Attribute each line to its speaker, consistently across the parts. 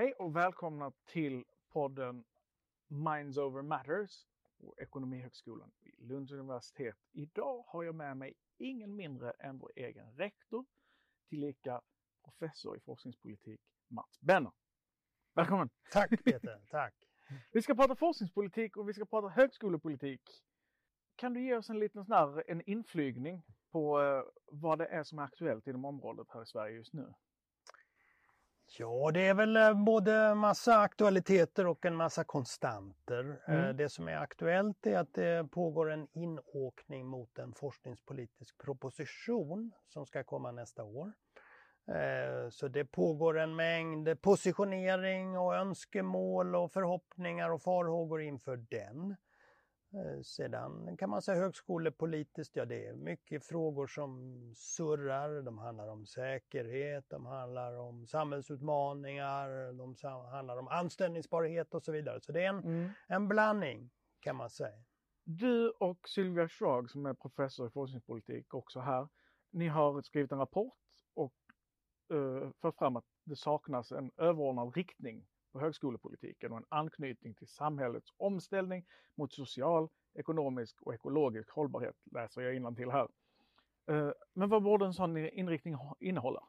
Speaker 1: Hej och välkomna till podden Minds Over Matters på Ekonomihögskolan vid Lunds universitet. Idag har jag med mig ingen mindre än vår egen rektor, tillika professor i forskningspolitik, Mats Benner. Välkommen!
Speaker 2: Tack Peter, tack!
Speaker 1: Vi ska prata forskningspolitik och vi ska prata högskolepolitik. Kan du ge oss en liten sån här, en inflygning på eh, vad det är som är aktuellt inom området här i Sverige just nu?
Speaker 2: Ja, det är väl eh, både massa aktualiteter och en massa konstanter. Eh,
Speaker 1: Mm.
Speaker 2: Det som är aktuellt är att det pågår en inåkning mot en forskningspolitisk proposition som ska komma nästa år. Eh, Så det pågår en mängd positionering och önskemål och förhoppningar och farhågor inför den. Eh, Sedan kan man säga högskolepolitiskt, ja det är mycket frågor som surrar. De handlar om säkerhet, de handlar om samhällsutmaningar, de handlar om anställningsbarhet och så vidare. Så det är en,
Speaker 1: Mm.
Speaker 2: en blandning kan man säga.
Speaker 1: Du och Sylvia Schrag som är professor i forskningspolitik också här. Ni har skrivit en rapport och uh, fört fram att det saknas en överordnad riktning på högskolepolitiken och en anknytning till samhällets omställning mot social, ekonomisk och ekologisk hållbarhet, läser jag till här. Eh, men vad borde en sån inriktning innehålla?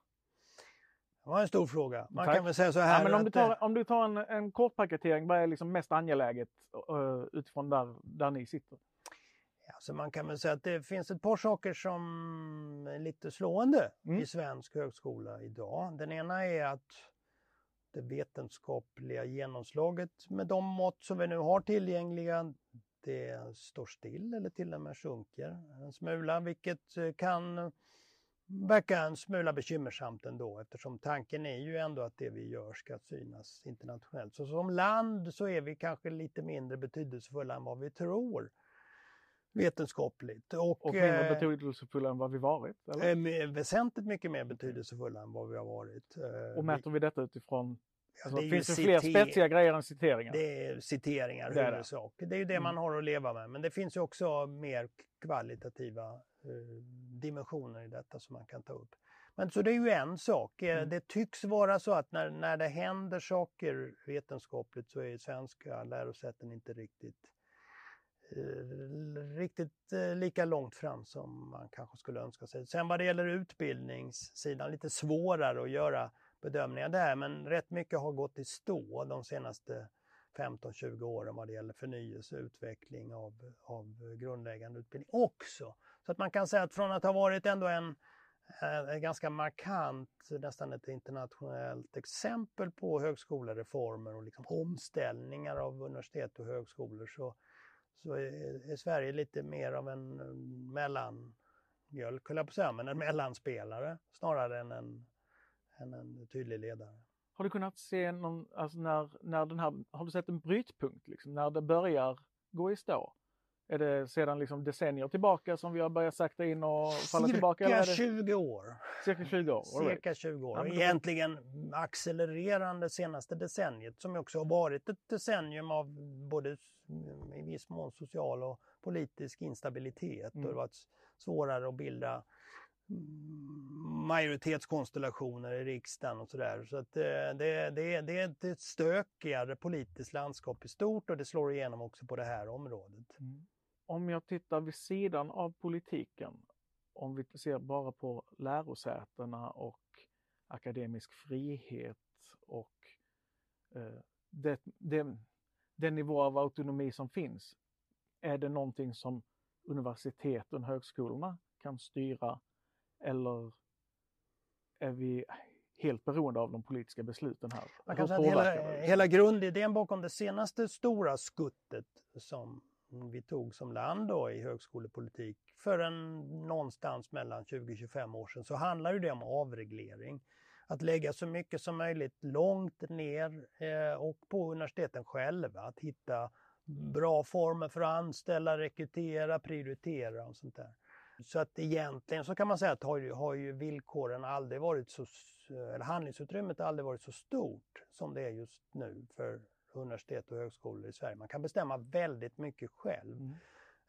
Speaker 2: Det var en stor fråga. Man
Speaker 1: Tack.
Speaker 2: kan väl säga så här
Speaker 1: Ja, men om, du
Speaker 2: att, eh,
Speaker 1: tar, om du tar en, en kort paketering, vad är liksom mest angeläget eh, utifrån där, där ni sitter?
Speaker 2: Alltså man kan väl säga att det finns ett par saker som är lite slående
Speaker 1: Mm.
Speaker 2: i svensk högskola idag. Den ena är att det vetenskapliga genomslaget med de mått som vi nu har tillgängliga, det står still eller till och med sjunker en smula, vilket eh, kan eh, verka en smula bekymmersamt ändå eftersom tanken är ju ändå att det vi gör ska synas internationellt. Så som land så är vi kanske lite mindre betydelsefulla än vad vi tror vetenskapligt. Och,
Speaker 1: Och mindre
Speaker 2: eh,
Speaker 1: betydelsefulla än vad vi varit? Eller?
Speaker 2: eh, väsentligt mycket mer betydelsefulla än vad vi har varit. Eh,
Speaker 1: Och mäter vi detta utifrån...
Speaker 2: Ja,
Speaker 1: Alltså,
Speaker 2: det
Speaker 1: finns det fler spetsiga grejer än citeringar?
Speaker 2: Det är citeringar
Speaker 1: Det är det. Mm.
Speaker 2: huvudsak. Det är ju det man har att leva med. Men det finns ju också mer kvalitativa eh, dimensioner i detta som man kan ta upp. Men så det är ju en sak.
Speaker 1: Mm.
Speaker 2: Det tycks vara så att när, när det händer saker vetenskapligt så är svenska lärosäten inte riktigt Eh, riktigt eh, lika långt fram som man kanske skulle önska sig. Sen vad det gäller utbildningssidan, lite svårare att göra bedömningar där, men rätt mycket har gått i stå de senaste 15-20 åren vad det gäller förnyelse och utveckling av, av grundläggande utbildning också. Så att man kan säga att från att ha varit ändå en, eh, en ganska markant, nästan ett internationellt exempel på högskolereformer och liksom omställningar av universitet och högskolor så, så är, är Sverige lite mer av en mellanmjölk, höll jag på att säga, men en mellanspelare snarare än en, än en tydlig ledare.
Speaker 1: Har du kunnat se någon, alltså när, när den här, har du sett en brytpunkt liksom, när det börjar gå i stå? Är det sedan liksom decennier tillbaka som vi har börjat sakta in och falla tillbaka? Eller
Speaker 2: Cirka
Speaker 1: är det
Speaker 2: 20 år.
Speaker 1: cirka 20 år? Right.
Speaker 2: Cirka 20 år.
Speaker 1: Ja, men då-
Speaker 2: Egentligen accelererande senaste decenniet som också har varit ett decennium av både i viss mån social och politisk instabilitet.
Speaker 1: Mm.
Speaker 2: Och det har varit svårare att bilda majoritetskonstellationer i riksdagen och sådär. Så att eh, det, det, det är ett stökigare politiskt landskap i stort och det slår igenom också på det här området.
Speaker 1: Mm. Om jag tittar vid sidan av politiken, om vi ser bara på lärosätena och akademisk frihet och eh, det, det, den nivå av autonomi som finns, är det någonting som universiteten och högskolorna kan styra eller är vi helt beroende av de politiska besluten här?
Speaker 2: Man kan säga att hela, hela grundidén bakom det senaste stora skuttet som vi tog som land då i högskolepolitik för en någonstans mellan 20-25 år sedan så handlar ju det om avreglering. Att lägga så mycket som möjligt långt ner eh, och på universiteten själva att hitta bra former för att anställa, rekrytera, prioritera och sånt där. Så att egentligen så kan man säga att har ju, har ju villkoren aldrig varit så, eller handlingsutrymmet aldrig varit så stort som det är just nu för universitet och högskolor i Sverige. Man kan bestämma väldigt mycket själv.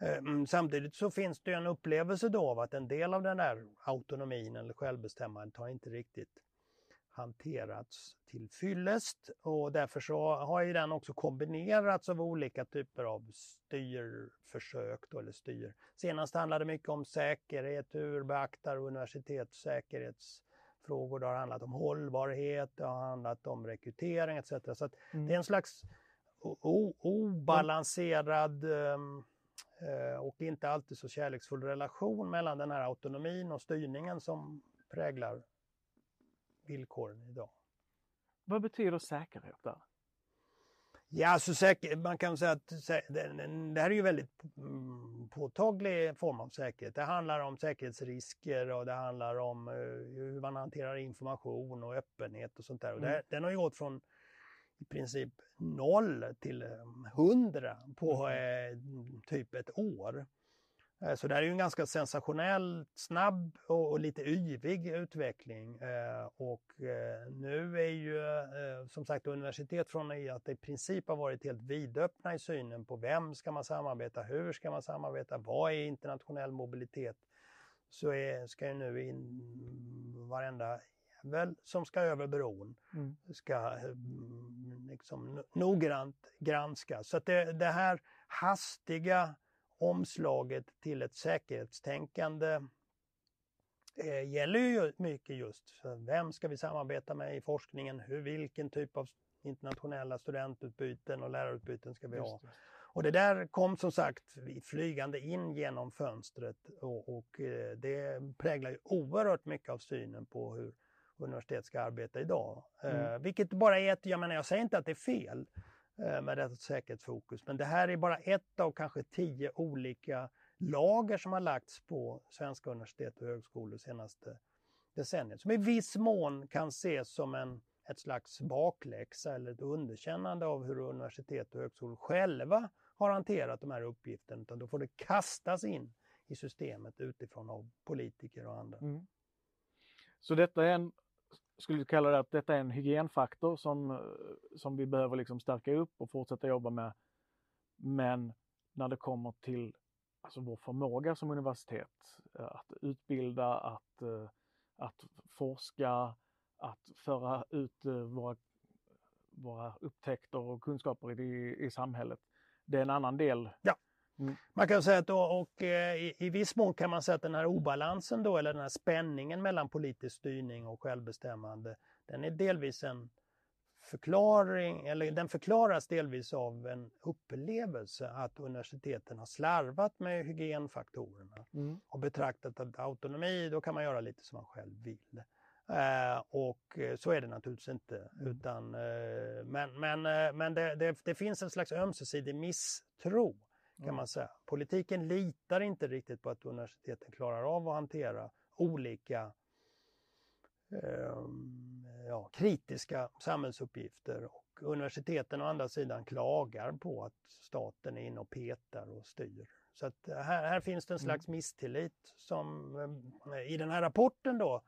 Speaker 1: Mm.
Speaker 2: Eh, Samtidigt så finns det en upplevelse då av att en del av den där autonomin eller självbestämmandet har inte riktigt hanterats till fyllest och därför så har ju den också kombinerats av olika typer av styrförsök då, eller styr. Senast handlade det mycket om säkerhet, hur beaktar universitet säkerhetsfrågor, det har handlat om hållbarhet, det har handlat om rekrytering etc. Så mm. det är en slags obalanserad um, och inte alltid så kärleksfull relation mellan den här autonomin och styrningen som präglar villkoren idag.
Speaker 1: Vad betyder säkerhet där?
Speaker 2: Ja, alltså säker, man kan säga att det här är ju väldigt mm, påtaglig form av säkerhet. Det handlar om säkerhetsrisker och det handlar om eh, hur man hanterar information och öppenhet och sånt där. Och det, mm. den har ju gått från i princip noll till hundra på mm. eh, typ ett år. Eh, så det här är ju en ganska sensationell, snabb och, lite yvig utveckling. Eh, och eh, nu är ju som sagt universitet från att det i princip har varit helt vidöppna i synen på vem ska man samarbeta, hur ska man samarbeta, vad är internationell mobilitet? Så är, ska ju nu in varenda jävel som ska över bron mm. ska liksom, noggrant granskas. Så att det, det här hastiga omslaget till ett säkerhetstänkande eh, gäller ju mycket just vem ska vi samarbeta med i forskningen, hur, vilken typ av internationella studentutbyten och lärarutbyten ska vi ha. Och det där kom som sagt flygande in genom fönstret och, och eh, det präglar ju oerhört mycket av synen på hur universitet ska arbeta idag. Mm. Eh, vilket bara är ett, jag menar jag säger inte att det är fel, Eh, med detta säkerhetsfokus. Men det här är bara ett av kanske tio olika lager som har lagts på svenska universitet och högskolor senaste decenniet. Som i viss mån kan ses som en, ett slags bakläxa eller ett underkännande av hur universitet och högskolor själva har hanterat de här uppgifterna. Utan då får det kastas in i systemet utifrån av politiker och andra. Mm.
Speaker 1: Så detta är en skulle du kalla det att detta är en hygienfaktor som, eh, som vi behöver liksom stärka upp och fortsätta jobba med. Men när det kommer till alltså vår förmåga som universitet eh, att utbilda, att, eh, att forska, att föra ut våra, våra upptäckter och kunskaper i, i samhället. Det är en annan del.
Speaker 2: Ja. Mm. Man kan säga att då, och, eh, i, i viss mån kan man säga att den här obalansen då, eller den här spänningen mellan politisk styrning och självbestämmande, den är delvis en förklaring, eller den förklaras delvis av en upplevelse att universiteten har slarvat med hygienfaktorerna mm. och betraktat att autonomi, då kan man göra lite som man själv vill. Eh, och eh, så är det naturligtvis inte. Mm. Utan, eh, men men, eh, men det, det, det, finns en slags ömsesidig misstro kan mm. man säga. Politiken litar inte riktigt på att universiteten klarar av att hantera olika eh, ja, kritiska samhällsuppgifter. Och universiteten å andra sidan klagar på att staten är inne och petar och styr. Så att här, här finns det en mm. slags mistillit som eh, i den här rapporten då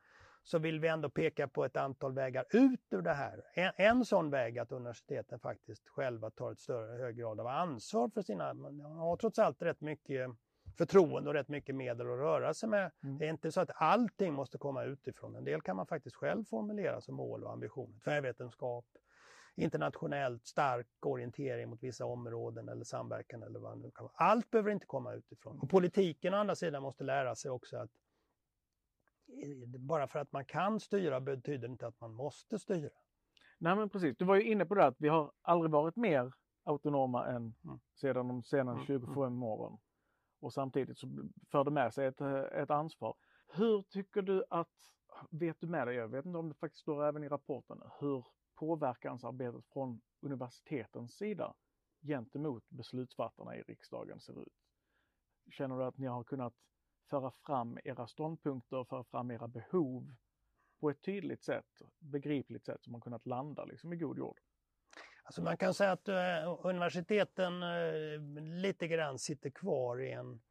Speaker 2: så vill vi ändå peka på ett antal vägar ut ur det här. En, en sån väg är att universiteten faktiskt själva tar ett större hög grad av ansvar för sina, man har trots allt rätt mycket förtroende och rätt mycket medel att röra sig med. Mm. Det är inte så att allting måste komma utifrån. En del kan man faktiskt själv formulera som mål och ambitioner. Tvärvetenskap, internationellt stark orientering mot vissa områden eller samverkan eller vad det nu kan vara. Allt behöver inte komma utifrån. Och politiken å andra sidan måste lära sig också att bara för att man kan styra betyder inte att man måste styra.
Speaker 1: Nej men precis, du var ju inne på det att vi har aldrig varit mer autonoma än mm. sedan de senaste 25 mm, mm. åren. Och samtidigt så för det med sig ett, ett ansvar. Hur tycker du att, vet du med dig, jag vet inte om det faktiskt står även i rapporten, hur påverkansarbetet från universitetens sida gentemot beslutsfattarna i riksdagen ser ut? Känner du att ni har kunnat föra fram era ståndpunkter, föra fram era behov på ett tydligt sätt, begripligt sätt som man kunnat landa liksom i god jord?
Speaker 2: Alltså man kan säga att uh, universiteten uh, lite grann sitter kvar i en,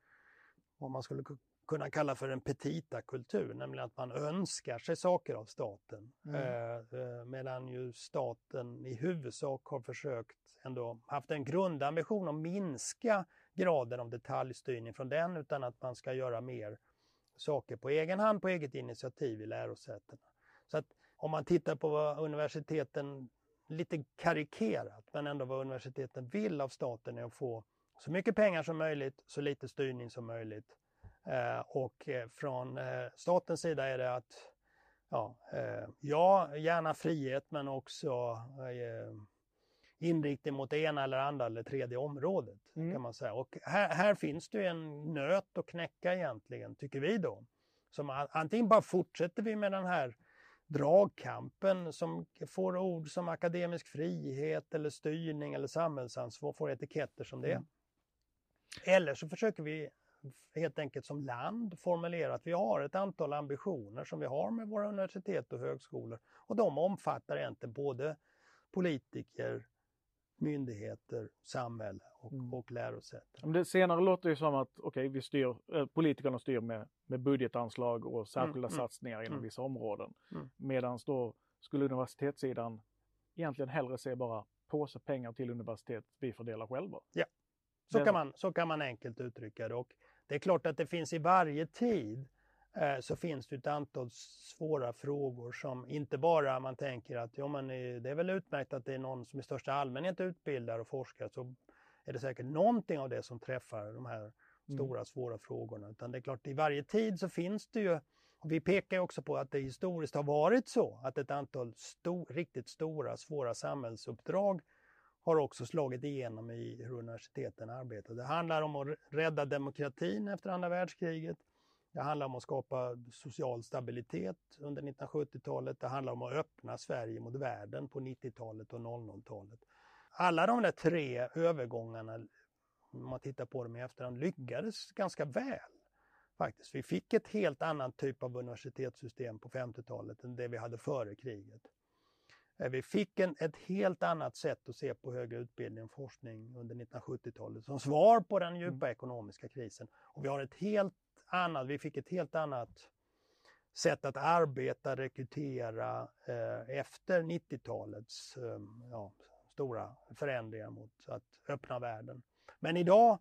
Speaker 2: vad man skulle kunna kalla för en petitakultur, nämligen att man önskar sig saker av staten. Mm. Uh, medan ju staten i huvudsak har försökt ändå haft en grundambition att minska graden av detaljstyrning från den utan att man ska göra mer saker på egen hand, på eget initiativ i lärosätena. Så att om man tittar på vad universiteten, lite karikerat, men ändå vad universiteten vill av staten är att få så mycket pengar som möjligt, så lite styrning som möjligt. Eh, och eh, från eh, statens sida är det att ja, eh, ja, gärna frihet men också eh, inriktning mot det ena eller andra eller tredje området. Mm. kan man säga. Och här, här, finns det en nöt att knäcka egentligen, tycker vi då. Som antingen bara fortsätter vi med den här dragkampen som får ord som akademisk frihet eller styrning eller samhällsansvar, får etiketter som det. Mm. Eller så försöker vi helt enkelt som land formulera att vi har ett antal ambitioner som vi har med våra universitet och högskolor. Och de omfattar egentligen både politiker, myndigheter, samhälle och, mm. och lärosäten.
Speaker 1: Det senare låter ju som att okay, vi styr, eh, politikerna styr med, med budgetanslag och särskilda mm, mm satsningar inom mm. vissa områden. Mm. Medan då skulle universitetssidan egentligen hellre se bara påse pengar till universitet vi fördelar själva.
Speaker 2: Ja, så, det... kan, man, så kan man enkelt uttrycka det. Och det är klart att det finns i varje tid så finns det ett antal svåra frågor som inte bara man tänker att ja, men det är väl utmärkt att det är någon som i största allmänhet utbildar och forskar så är det säkert någonting av det som träffar de här mm. stora mm. svåra frågorna. Utan det är klart, i varje tid så finns det ju och vi pekar också på att det historiskt har varit så att ett antal sto riktigt stora, svåra samhällsuppdrag har också slagit igenom i hur universiteten arbetar. Det handlar om att rädda demokratin efter andra världskriget. Det handlar om att skapa social stabilitet under 1970-talet. Det handlar om att öppna Sverige mot världen på 90-talet och 00-talet. Alla de där tre övergångarna, om man tittar på dem i efterhand, lyckades ganska väl. Faktiskt. Vi fick ett helt annan typ av universitetssystem på 50-talet än det vi hade före kriget. Eh, vi fick en, ett helt annat sätt att se på högre utbildning och forskning under 1970-talet som svar på den djupa mm. ekonomiska krisen. Och vi har ett helt annat, vi fick ett helt annat sätt att arbeta, rekrytera eh, efter 90-talets eh, ja, stora förändringar mot att öppna världen. Men idag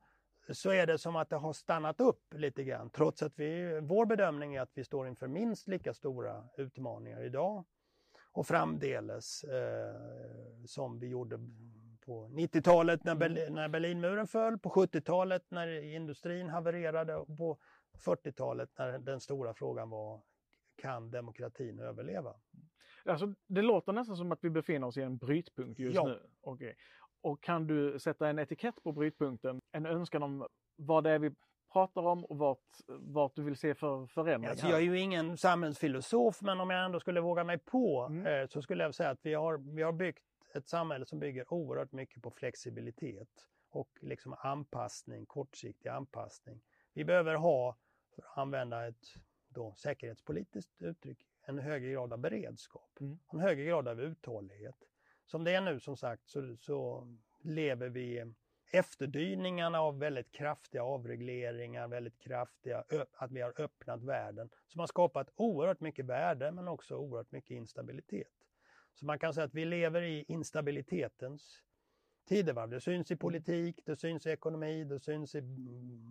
Speaker 2: så är det som att det har stannat upp lite grann trots att vi, vår bedömning är att vi står inför minst lika stora utmaningar idag och framdeles eh, som vi gjorde på 90-talet när. Berlin, när Berlinmuren föll, på 70-talet när industrin havererade och på 40-talet när den stora frågan var kan demokratin överleva?
Speaker 1: Alltså, det låter nästan som att vi befinner oss i en brytpunkt just ja. nu. Okay. Och kan du sätta en etikett på brytpunkten? En önskan om vad det är vi pratar om och vart, vart du vill se för förändringar?
Speaker 2: Alltså jag är ju ingen samhällsfilosof men om jag ändå skulle våga mig på mm. eh, så skulle jag säga att vi har, vi har byggt ett samhälle som bygger oerhört mycket på flexibilitet och liksom anpassning, kortsiktig anpassning. Vi behöver ha, för att använda ett då, säkerhetspolitiskt uttryck, en högre grad av beredskap, mm. en högre grad av uthållighet. Som det är nu som sagt så, så lever vi efterdyningarna av väldigt kraftiga avregleringar, väldigt kraftiga, att vi har öppnat världen, som har skapat oerhört mycket värde men också oerhört mycket instabilitet. Så man kan säga att vi lever i instabilitetens tidevarv. Det syns i politik, det syns i ekonomi, det syns i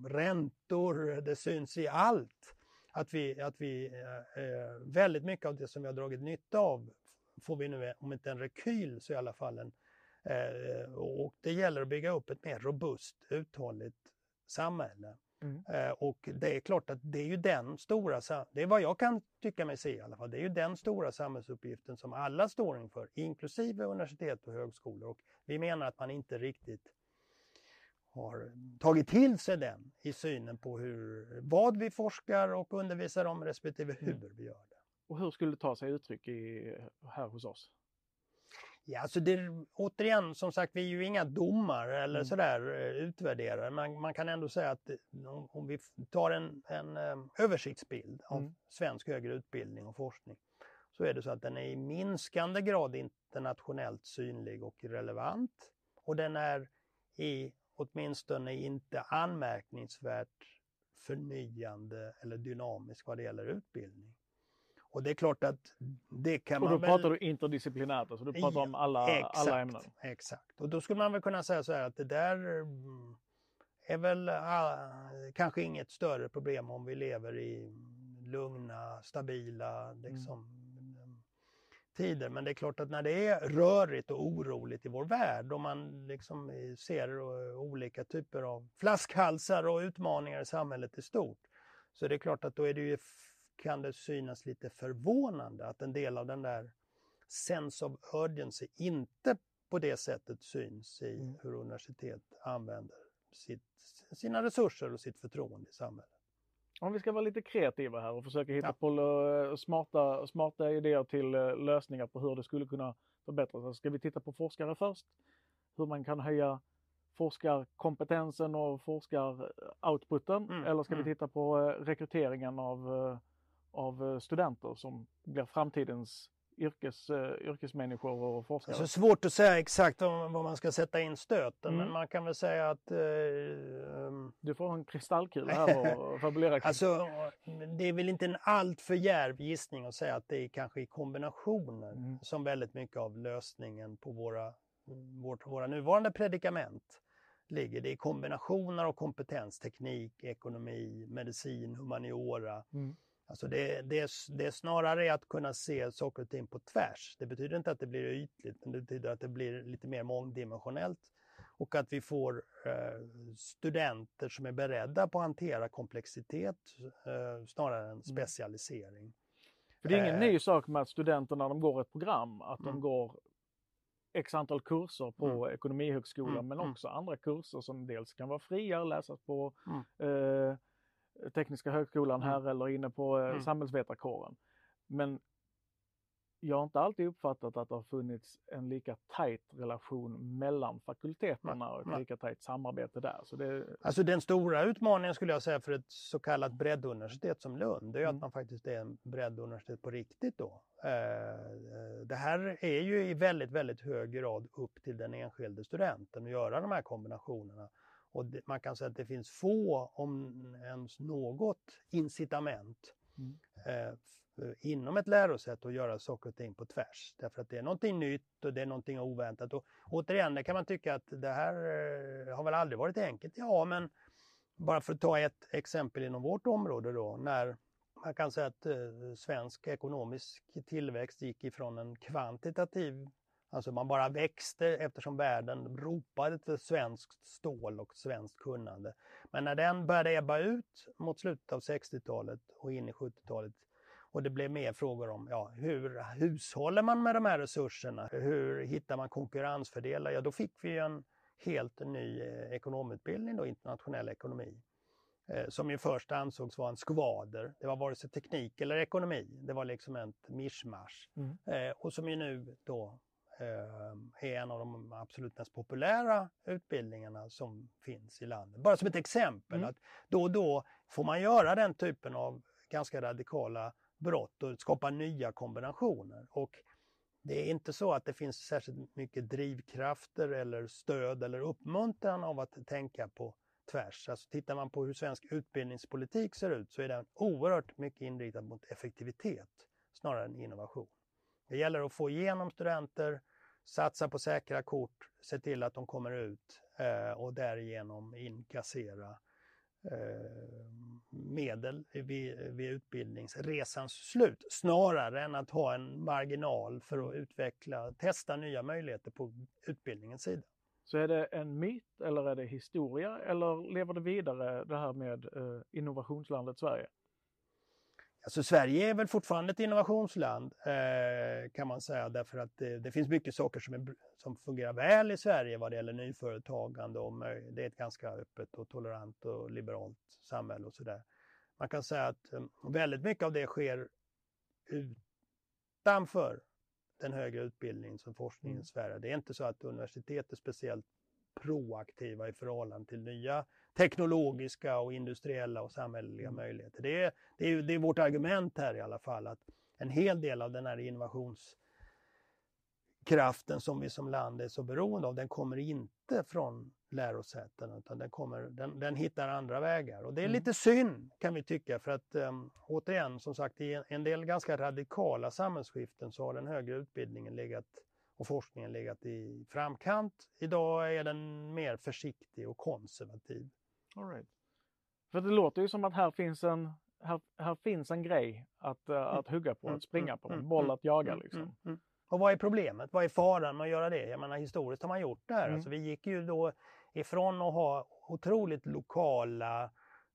Speaker 2: räntor, det syns i allt. Att vi, att vi eh, väldigt mycket av det som vi har dragit nytta av får vi nu, om inte en rekyl så i alla fall en, Eh, och det gäller att bygga upp ett mer robust, uthålligt samhälle. Mm. Eh, och det är klart att det är ju den stora, det är vad jag kan tycka mig se i alla fall, det är ju den stora samhällsuppgiften som alla står inför, inklusive universitet och högskolor. Och vi menar att man inte riktigt har tagit till sig den i synen på hur, vad vi forskar och undervisar om respektive hur mm. vi gör det.
Speaker 1: Och hur skulle det ta sig uttryck i, här hos oss?
Speaker 2: Ja, alltså det, återigen, som sagt, vi är ju inga domare eller mm. sådär eh, utvärderare. Man, man kan ändå säga att om, om vi tar en, en um, översiktsbild av mm. svensk högre utbildning och forskning så är det så att den är i minskande grad internationellt synlig och relevant. Och den är i åtminstone inte anmärkningsvärt förnyande eller dynamisk vad det gäller utbildning. Och det är klart att det kan
Speaker 1: man
Speaker 2: Och
Speaker 1: då pratar du interdisciplinärt, alltså du pratar ja, om alla, exakt, alla ämnen?
Speaker 2: Exakt, och då skulle man väl kunna säga så här att det där mm, är väl uh, kanske inget större problem om vi lever i lugna, stabila, liksom, mm. tider. Men det är klart att när det är rörigt och oroligt i vår värld och man liksom ser olika typer av flaskhalsar och utmaningar i samhället i stort. Så det är klart att då är det ju, kan det synas lite förvånande att en del av den där sense of urgency inte på det sättet syns i mm. hur universitet använder sitt, sina resurser och sitt förtroende i samhället.
Speaker 1: Om vi ska vara lite kreativa här och försöka hitta ja. på eh, smarta, smarta idéer till eh, lösningar på hur det skulle kunna förbättras. Ska vi titta på forskare först? Hur man kan höja forskarkompetensen och forskaroutputen? Mm. Eller ska mm. vi titta på eh, rekryteringen av, av studenter som blir framtidens yrkes, uh, yrkesmänniskor och forskare?
Speaker 2: Alltså svårt att säga exakt var man ska sätta in stöten, mm. men man kan väl säga att... Uh,
Speaker 1: du får en kristallkula här och fabulera.
Speaker 2: Alltså, det är väl inte en alltför djärv gissning att säga att det är kanske i kombinationer mm. som väldigt mycket av lösningen på våra, vårt, våra nuvarande predikament ligger. Det är kombinationer av kompetens, teknik, ekonomi, medicin, humaniora. Mm Alltså det, det, det är snarare att kunna se saker och ting på tvärs. Det betyder inte att det blir ytligt, men det betyder att det blir lite mer mångdimensionellt och att vi får eh, studenter som är beredda på att hantera komplexitet eh, snarare än mm. specialisering.
Speaker 1: För det är ingen eh, ny sak med att studenter när de går ett program, att mm. de går x antal kurser på mm. Ekonomihögskolan mm. men mm. också andra kurser som dels kan vara fria, läsas på mm. eh, Tekniska högskolan här mm. eller inne på eh, mm. samhällsvetarkåren. Men jag har inte alltid uppfattat att det har funnits en lika tajt relation mellan fakulteterna och ett lika tajt samarbete där. Så det...
Speaker 2: Alltså den stora utmaningen skulle jag säga för ett så kallat bredduniversitet som Lund, det är mm. att man faktiskt är en bredduniversitet på riktigt då. Eh, det här är ju i väldigt, väldigt hög grad upp till den enskilde studenten att göra de här kombinationerna. Och det, man kan säga att det finns få, om ens något, incitament mm. eh, inom ett lärosäte att göra saker och ting på tvärs. Därför att det är någonting nytt och det är någonting oväntat. Och återigen, det kan man tycka att det här eh, har väl aldrig varit enkelt. Ja, men bara för att ta ett exempel inom vårt område då, när man kan säga att eh, svensk ekonomisk tillväxt gick ifrån en kvantitativ Alltså man bara växte eftersom världen ropade efter svenskt stål och svenskt kunnande. Men när den började ebba ut mot slutet av 60-talet och in i 70-talet och det blev mer frågor om ja, hur hushåller man med de här resurserna? Hur hittar man konkurrensfördelar? Ja, då fick vi en helt ny eh, ekonomutbildning, då, internationell ekonomi eh, som ju först ansågs vara en skvader. Det var vare sig teknik eller ekonomi. Det var liksom ett mischmasch. Mm. Eh, och som ju nu då Eh, är en av de absolut mest populära utbildningarna som finns i landet. Bara som ett exempel, mm. att då och då får man göra den typen av ganska radikala brott och skapa nya kombinationer. Och det är inte så att det finns särskilt mycket drivkrafter eller stöd eller uppmuntran av att tänka på tvärs. Alltså tittar man på hur svensk utbildningspolitik ser ut så är den oerhört mycket inriktad mot effektivitet snarare än innovation. Det gäller att få igenom studenter, satsa på säkra kort, se till att de kommer ut eh, och därigenom inkassera eh, medel vid, vid utbildningsresans slut snarare än att ha en marginal för att utveckla, testa nya möjligheter på utbildningens sida.
Speaker 1: Så är det en myt eller är det historia eller lever det vidare det här med eh, innovationslandet Sverige?
Speaker 2: Alltså Sverige är väl fortfarande ett innovationsland eh, kan man säga därför att det, det, finns mycket saker som, är, som fungerar väl i Sverige vad det gäller nyföretagande och det är ett ganska öppet och tolerant och liberalt samhälle och sådär. Man kan säga att eh, väldigt mycket av det sker utanför den högre utbildningen som forskningen mm. Sverige. Det är inte så att universitet är speciellt proaktiva i förhållande till nya teknologiska och industriella och samhälleliga mm. möjligheter. Det är, det, är, det är vårt argument här i alla fall att en hel del av den här innovationskraften som vi som land är så beroende av, den kommer inte från lärosäten utan den, kommer, den, den hittar andra vägar. Och det är mm. lite synd kan vi tycka för att um, återigen som sagt i en del ganska radikala samhällsskiften så har den högre utbildningen legat och forskningen legat i framkant. Idag är den mer försiktig och konservativ.
Speaker 1: All right. För det låter ju som att här finns en, här, här finns en grej att, uh, att hugga på, att springa på, en boll att jaga liksom.
Speaker 2: Och vad är problemet? Vad är faran med att göra det? Jag menar historiskt har man gjort det här.
Speaker 1: Mm.
Speaker 2: Alltså, vi gick ju då ifrån att ha otroligt lokala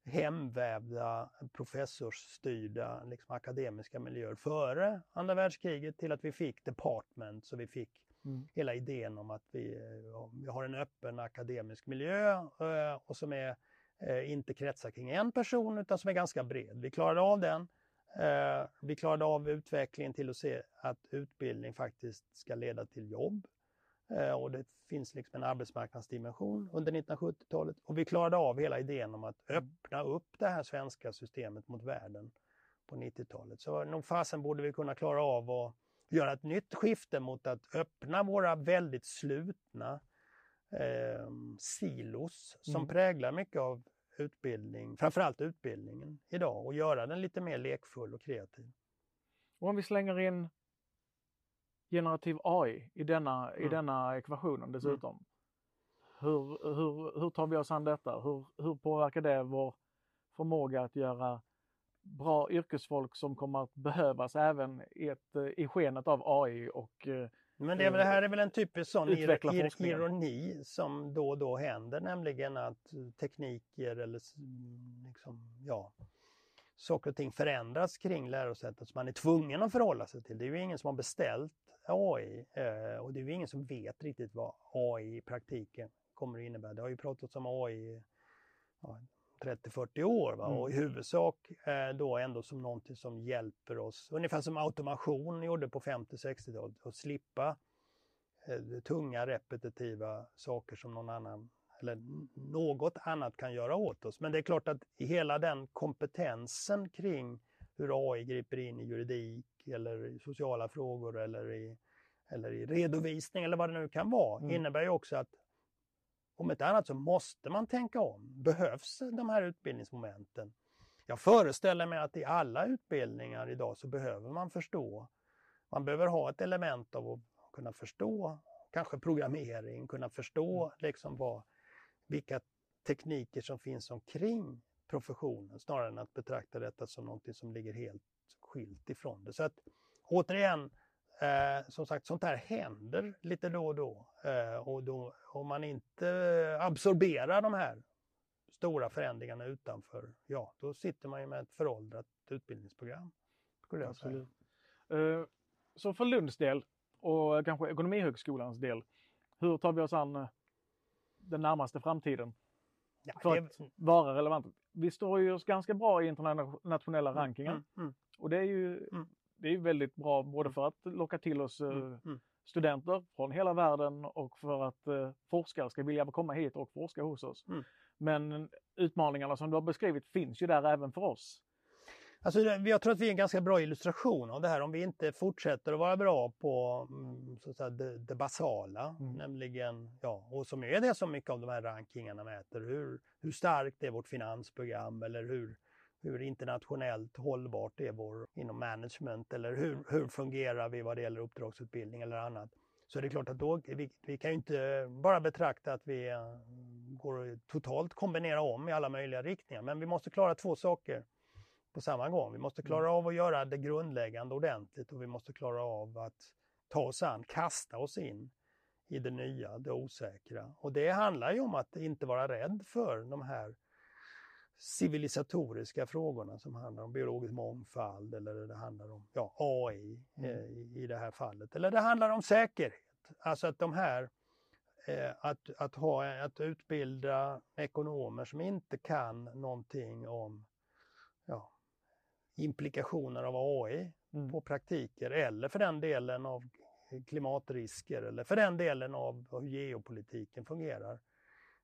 Speaker 2: hemvävda professorsstyrda liksom, akademiska miljöer före andra världskriget till att vi fick departments och vi fick
Speaker 1: Mm.
Speaker 2: hela idén om att vi, eh, vi har en öppen akademisk miljö eh, och som är, eh, inte kretsar kring en person utan som är ganska bred. Vi klarade av den. Vi klarade av utvecklingen till att se att utbildning faktiskt ska leda till jobb. Eh, Och det finns liksom en arbetsmarknadsdimension under 1970-talet. Och vi klarade av hela idén om att öppna upp det här svenska systemet mot världen på 90-talet. Så nog fasen borde vi kunna klara av att göra ett nytt skifte mot att öppna våra väldigt slutna eh, silos som
Speaker 1: Mm.
Speaker 2: präglar mycket av utbildning, framförallt utbildningen idag och göra den lite mer lekfull och kreativ.
Speaker 1: Och om vi slänger in generativ AI i denna, i
Speaker 2: Mm.
Speaker 1: denna ekvationen dessutom. Hur, hur, hur tar vi oss an detta? Hur, hur påverkar det vår förmåga att göra bra yrkesfolk som kommer att behövas även i, ett, eh, i skenet av AI och eh,
Speaker 2: Men det, är väl- det här är väl en typisk sån ir, ironi som då och då händer, nämligen att tekniker eller liksom, ja, saker och ting förändras kring lärosätet som man är tvungen att förhålla sig till. Det är ju ingen som har beställt AI eh, och det är ju ingen som vet riktigt vad AI i praktiken kommer att innebära. Det har ju pratats om AI i ja, 30-40 år va?
Speaker 1: Mm.
Speaker 2: och i huvudsak eh, då ändå som någonting som hjälper oss, ungefär som automation gjorde på 50-60-talet, att slippa eh, tunga repetitiva saker som någon annan eller något annat kan göra åt oss. Men det är klart att hela den kompetensen kring hur AI griper in i juridik eller i sociala frågor eller i, eller i redovisning eller vad det nu kan vara,
Speaker 1: Mm.
Speaker 2: innebär ju också att om inte annat så måste man tänka om. Behövs de här utbildningsmomenten? Jag föreställer mig att i alla utbildningar idag så behöver man förstå. Man behöver ha ett element av att kunna förstå kanske programmering, kunna förstå liksom vad, vilka tekniker som finns omkring professionen snarare än att betrakta detta som någonting som ligger helt skilt ifrån det. Så att återigen, eh, som sagt, sånt här händer lite då och då. Eh, och då, om man inte absorberar de här stora förändringarna utanför, ja, då sitter man ju med ett föråldrat utbildningsprogram. Skulle jag säga.
Speaker 1: Uh, Så för Lunds del och kanske Ekonomihögskolans del, hur tar vi oss an den närmaste framtiden
Speaker 2: Ja,
Speaker 1: för
Speaker 2: det-
Speaker 1: att vara relevant? Vi står ju oss ganska bra i internationella
Speaker 2: Mm,
Speaker 1: rankingen
Speaker 2: mm, mm,
Speaker 1: och det är ju
Speaker 2: Mm.
Speaker 1: det är väldigt bra både för att locka till oss eh,
Speaker 2: mm, mm.
Speaker 1: studenter från hela världen och för att eh, forskare ska vilja komma hit och forska hos oss.
Speaker 2: Mm.
Speaker 1: Men utmaningarna som du har beskrivit finns ju där även för oss.
Speaker 2: Alltså, jag tror att vi är en ganska bra illustration av det här om vi inte fortsätter att vara bra på mm, så att säga, det, det basala,
Speaker 1: Mm.
Speaker 2: nämligen, ja, och som är det som mycket av de här rankingarna mäter, hur, hur starkt är vårt finansprogram eller hur, hur internationellt hållbart är vår inom management eller hur, hur fungerar vi vad det gäller uppdragsutbildning eller annat. Så det är klart att då, vi, vi kan ju inte bara betrakta att vi eh, går totalt kombinera om i alla möjliga riktningar, men vi måste klara två saker på samma gång. Vi måste klara av att göra det grundläggande ordentligt och vi måste klara av att ta oss an, kasta oss in i det nya, det osäkra. Och det handlar ju om att inte vara rädd för de här civilisatoriska frågorna som handlar om biologisk mångfald eller det handlar om ja, AI
Speaker 1: Mm.
Speaker 2: eh, i, i det här fallet. Eller det handlar om säkerhet. Alltså att de här eh, att, att, ha, att utbilda ekonomer som inte kan någonting om implikationer av AI
Speaker 1: Mm.
Speaker 2: på praktiker eller för den delen av klimatrisker eller för den delen av hur geopolitiken fungerar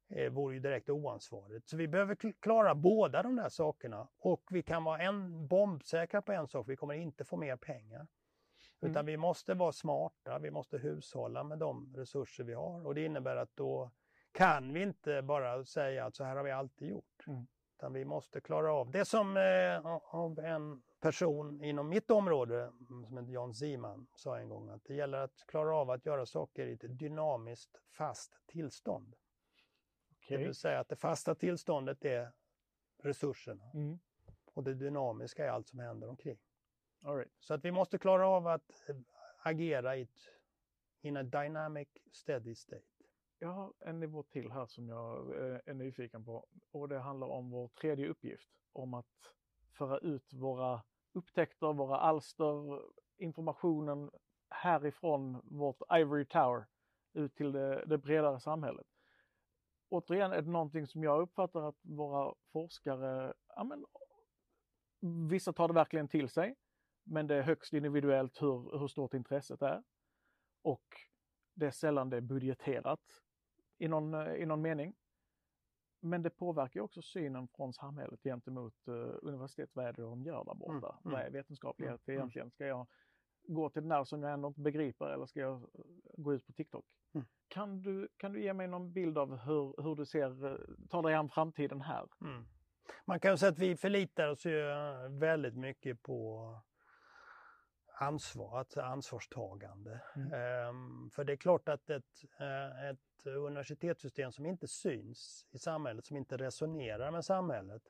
Speaker 2: eh, vore ju direkt oansvarigt. Så vi behöver kl- klara båda de där sakerna och vi kan vara en bombsäkra på en sak, vi kommer inte få mer pengar.
Speaker 1: Mm.
Speaker 2: Utan vi måste vara smarta, vi måste hushålla med de resurser vi har och det innebär att då kan vi inte bara säga att så här har vi alltid gjort.
Speaker 1: Mm.
Speaker 2: Utan vi måste klara av det som eh, av en person inom mitt område, mm, som heter Jan Ziman, sa en gång att det gäller att klara av att göra saker i ett dynamiskt fast tillstånd.
Speaker 1: Okej.
Speaker 2: Det vill säga att det fasta tillståndet är resurserna
Speaker 1: Mm.
Speaker 2: och det dynamiska är allt som händer omkring.
Speaker 1: All right.
Speaker 2: Så att vi måste klara av att, agera i ett, in a dynamic steady state.
Speaker 1: Jag har en nivå till här som jag eh, är nyfiken på och det handlar om vår tredje uppgift, om att föra ut våra upptäckter, våra alster, informationen härifrån vårt Ivory Tower ut till det, det bredare samhället. Återigen är det någonting som jag uppfattar att våra forskare, ja men, vissa tar det verkligen till sig, men det är högst individuellt hur, hur stort intresset är. Och det är sällan det är budgeterat i någon, i någon mening. Men det påverkar också synen från samhället gentemot uh, universitet. Vad är det de gör där borta? Mm, Vad är mm. vetenskaplighet mm, egentligen? Ska jag gå till den där som jag ändå inte begriper eller ska jag gå ut på TikTok? Mm. Kan, du, kan du ge mig någon bild av hur, hur du ser, eh, tar dig an framtiden här? Mm.
Speaker 2: Man kan säga att vi förlitar oss ju väldigt mycket på ansvar, ett ansvarstagande. Mm. Um, för det är klart att ett, uh, ett universitetssystem som inte syns i samhället, som inte resonerar med samhället,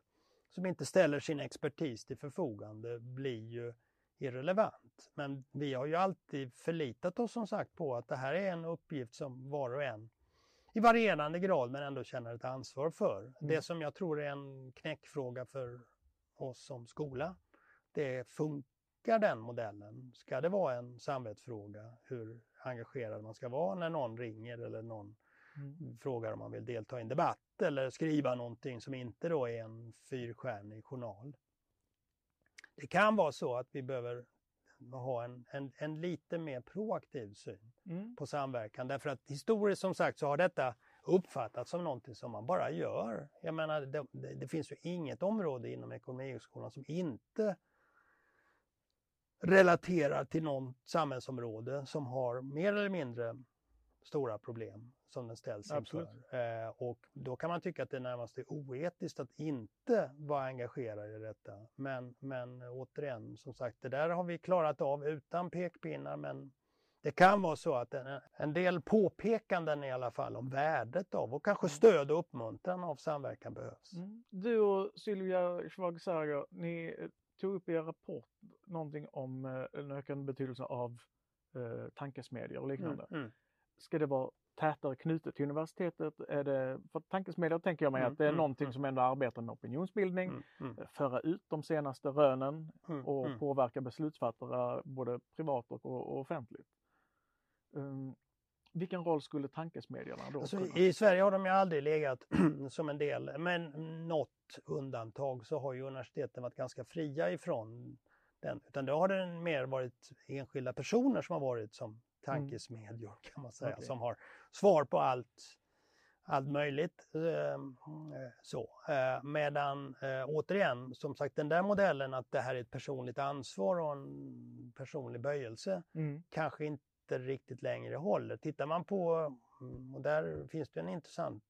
Speaker 2: som inte ställer sin expertis till förfogande blir ju irrelevant. Men vi har ju alltid förlitat oss som sagt på att det här är en uppgift som var och en i varierande grad men ändå känner ett ansvar för. Mm. Det som jag tror är en knäckfråga för oss som skola, det är funkar den modellen? Ska det vara en samvetsfråga hur engagerad man ska vara när någon ringer eller någon mm. frågar om man vill delta i en debatt eller skriva någonting som inte då är en fyrstjärnig journal. Det kan vara så att vi behöver ha en, en, en lite mer proaktiv syn mm. på samverkan. Därför att historiskt som sagt så har detta uppfattats som någonting som man bara gör. Jag menar, det, det finns ju inget område inom ekonomihögskolan som inte relaterar till något samhällsområde som har mer eller mindre stora problem som den ställs inför. Eh, och då kan man tycka att det närmast är oetiskt att inte vara engagerad i detta. Men, men återigen, som sagt, det där har vi klarat av utan pekpinnar men det kan vara så att en, en del påpekanden i alla fall om värdet av och kanske mm. stöd och uppmuntran av samverkan behövs. Mm.
Speaker 1: Du och Sylvia Schwagsager, ni tog upp i er rapport någonting om eh, en ökad betydelse av eh, tankesmedier och liknande. Mm, mm. Ska det vara tätare knutet till universitetet? Är det, för tankesmedjor tänker jag mig mm, att det är mm, någonting mm. som ändå arbetar med opinionsbildning, mm, mm. Eh, föra ut de senaste rönen mm, och påverka beslutsfattare både privat och, och offentligt. Um, vilken roll skulle tankesmedjorna då
Speaker 2: alltså, I Sverige har de ju aldrig legat som en del, men något undantag så har ju universiteten varit ganska fria ifrån den. Utan då har det mer varit enskilda personer som har varit som tankesmedjor kan man säga, okay. som har svar på allt, allt möjligt. Ehm, så. Eh, medan eh, återigen, som sagt den där modellen att det här är ett personligt ansvar och en personlig böjelse mm. kanske inte riktigt längre håller. Tittar man på, mm, och där finns det en intressant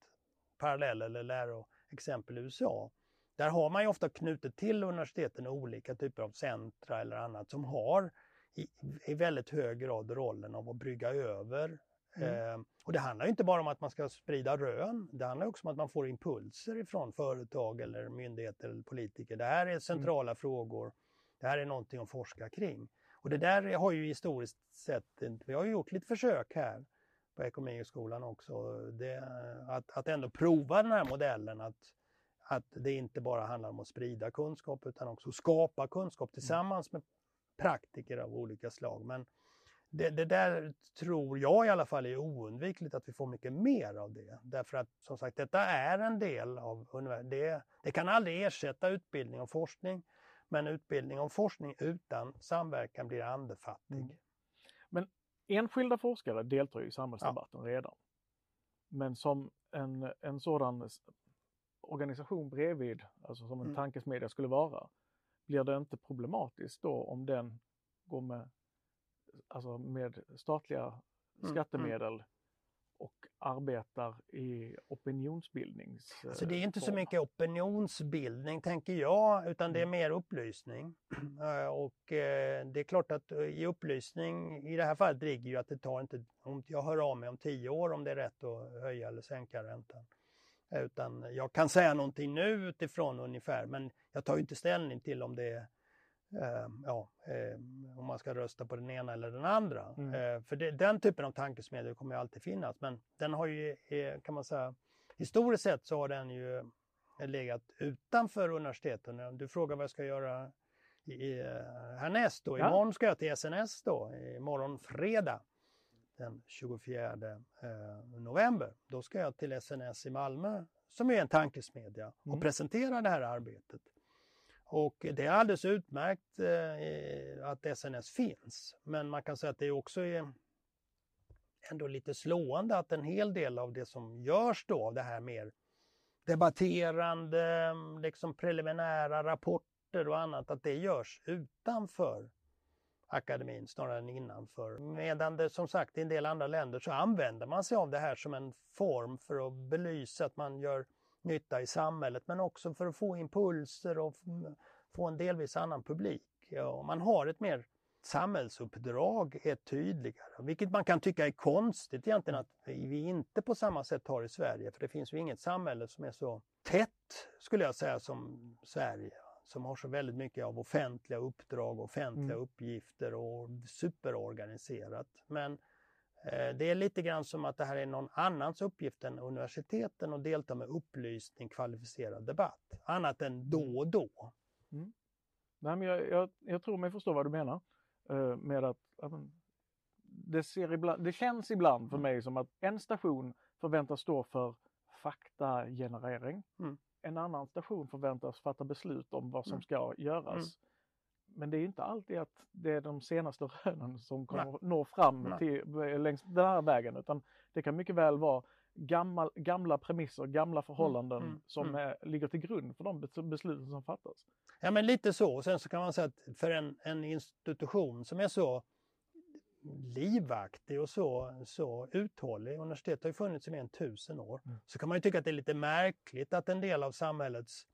Speaker 2: parallell eller läroexempel i USA. Där har man ju ofta knutit till universiteten olika typer av centra eller annat som har i, i väldigt hög grad rollen av att brygga över. Mm. Eh, och det handlar inte bara om att man ska sprida rön, det handlar också om att man får impulser ifrån företag eller myndigheter eller politiker. Det här är centrala mm. frågor, det här är någonting att forska kring. Och det där har ju historiskt sett, vi har ju gjort lite försök här på Ekonomihögskolan också, det, att, att ändå prova den här modellen att, att det inte bara handlar om att sprida kunskap utan också skapa kunskap mm. tillsammans med praktiker av olika slag. Men det, det, där tror jag i alla fall är oundvikligt att vi får mycket mer av det. Därför att som sagt detta är en del av universitetet. Det kan aldrig ersätta utbildning och forskning. Men utbildning och forskning utan samverkan blir andefattig. Mm.
Speaker 1: Men enskilda forskare deltar i samhällsdebatten ja. redan. Men som en, en sådan organisation bredvid, alltså som en mm. tankesmedja skulle vara, blir det inte problematiskt då om den går med, alltså med statliga mm, mm. skattemedel och arbetar i opinionsbildnings...
Speaker 2: Alltså det är inte så mycket opinionsbildning tänker jag, utan det är mm. mer upplysning. Eh, och eh, det är klart att eh, i upplysning, i det här fallet ligger ju att det tar inte, om jag hör av mig om tio år om det är rätt att höja eller sänka räntan. Utan jag kan säga någonting nu utifrån ungefär, men jag tar inte ställning till om det är eh, ja, eh, om man ska rösta på den ena eller den andra.
Speaker 1: Mm.
Speaker 2: Eh, för det, den typen av tankesmedjor kommer ju alltid finnas, men den har ju, eh, kan man säga, historiskt sett så har den ju legat utanför universiteten. Du frågar vad jag ska göra i, eh, härnäst då.
Speaker 1: Ja.
Speaker 2: Imorgon ska jag till SNS då, imorgon fredag den 24 eh, november. Då ska jag till SNS i Malmö som är en tankesmedja och
Speaker 1: Mm.
Speaker 2: presentera det här arbetet. Och det är alldeles utmärkt eh, att SNS finns. Men man kan säga att det också är ändå lite slående att en hel del av det som görs då av det här mer debatterande, liksom preliminära rapporter och annat, att det görs utanför akademin snarare än innanför. Medan det som sagt i en del andra länder så använder man sig av det här som en form för att belysa att man gör nytta i samhället men också för att få impulser och få en delvis annan publik. Ja, man har ett mer samhällsuppdrag är tydligare, vilket man kan tycka är konstigt egentligen att vi inte på samma sätt har i Sverige, för det finns ju inget samhälle som är så tätt, skulle jag säga, som Sverige som har så väldigt mycket av offentliga uppdrag, offentliga
Speaker 1: Mm.
Speaker 2: uppgifter och superorganiserat. Men det är lite grann som att det här är någon annans uppgift än universiteten att delta med upplysning, kvalificerad debatt. Annat än då och då.
Speaker 1: Nej, men jag, jag, jag tror mig förstå vad du menar. eh, med att, att det, ser ibland, det känns ibland för mig som att en station förväntas stå för faktagenerering.
Speaker 2: Mm.
Speaker 1: En annan station förväntas fatta beslut om vad som
Speaker 2: Mm.
Speaker 1: ska göras.
Speaker 2: Mm.
Speaker 1: Men det är inte alltid att det är de senaste rönen som kommer
Speaker 2: Nej.
Speaker 1: nå fram
Speaker 2: Nej.
Speaker 1: till, längs den här vägen utan det kan mycket väl vara gammal, gamla premisser, gamla förhållanden
Speaker 2: mm,
Speaker 1: som
Speaker 2: mm.
Speaker 1: är, ligger till grund för de bes- besluten som fattas.
Speaker 2: Ja men lite så. Och sen så kan man säga att för en, en institution som är så livaktig och så, så uthållig, universitetet har ju funnits i mer än tusen år,
Speaker 1: Mm.
Speaker 2: så kan man ju tycka att det är lite märkligt att en del av samhällets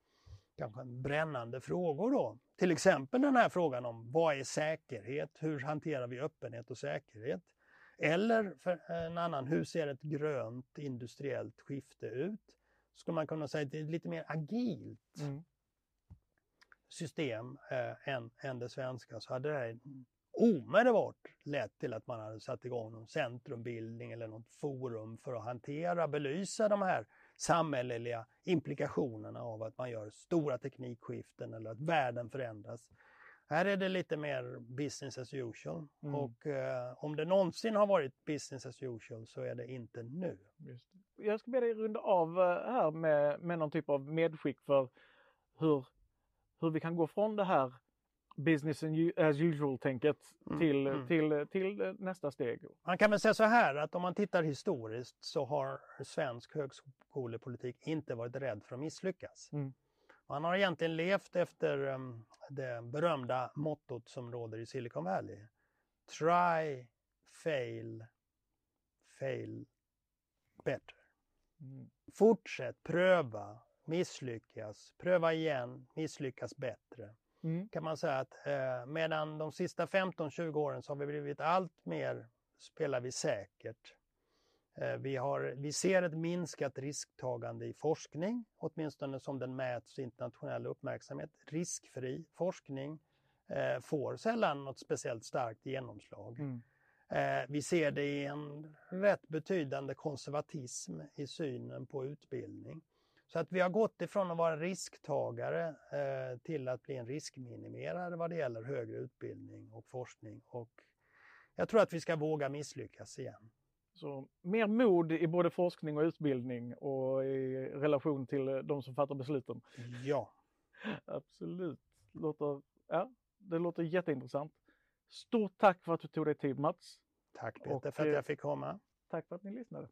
Speaker 2: kanske brännande frågor då, till exempel den här frågan om vad är säkerhet, hur hanterar vi öppenhet och säkerhet? Eller för en annan, hur ser ett grönt industriellt skifte ut? Skulle man kunna säga att det är lite mer agilt
Speaker 1: Mm.
Speaker 2: system eh, än, än det svenska så hade det här omedelbart lett till att man hade satt igång någon centrumbildning eller något forum för att hantera, belysa de här samhälleliga implikationerna av att man gör stora teknikskiften eller att världen förändras. Här är det lite mer business as usual
Speaker 1: Mm.
Speaker 2: och eh, om det någonsin har varit business as usual så är det inte nu.
Speaker 1: Det. Jag ska be dig runda av eh, här med, med någon typ av medskick för hur, hur vi kan gå från det här business as usual-tänket
Speaker 2: Mm,
Speaker 1: till,
Speaker 2: mm.
Speaker 1: till, till nästa steg.
Speaker 2: Man kan väl säga så här att om man tittar historiskt så har svensk högskolepolitik inte varit rädd för att misslyckas.
Speaker 1: Mm.
Speaker 2: Man har egentligen levt efter um, det berömda mottot som råder i Silicon Valley. Try, fail, fail better.
Speaker 1: Mm.
Speaker 2: Fortsätt, pröva, misslyckas, pröva igen, misslyckas bättre
Speaker 1: Mm.
Speaker 2: kan man säga att eh, medan de sista 15-20 åren så har vi blivit allt mer spelar vi säkert. Eh, vi, har, vi ser ett minskat risktagande i forskning, åtminstone som den mäts i internationell uppmärksamhet. Riskfri forskning eh, får sällan något speciellt starkt genomslag.
Speaker 1: Mm.
Speaker 2: Eh, vi ser det i en rätt betydande konservatism i synen på utbildning. Så att vi har gått ifrån att vara risktagare eh, till att bli en riskminimerare vad det gäller högre utbildning och forskning. Och jag tror att vi ska våga misslyckas igen.
Speaker 1: Så mer mod i både forskning och utbildning och i relation till eh, de som fattar besluten.
Speaker 2: Ja,
Speaker 1: Absolut. Låter, ja, det låter jätteintressant. Stort tack för att du tog dig tid Mats.
Speaker 2: tack Peter
Speaker 1: Och,
Speaker 2: för att
Speaker 1: eh,
Speaker 2: jag fick komma.
Speaker 1: Tack för att ni lyssnade.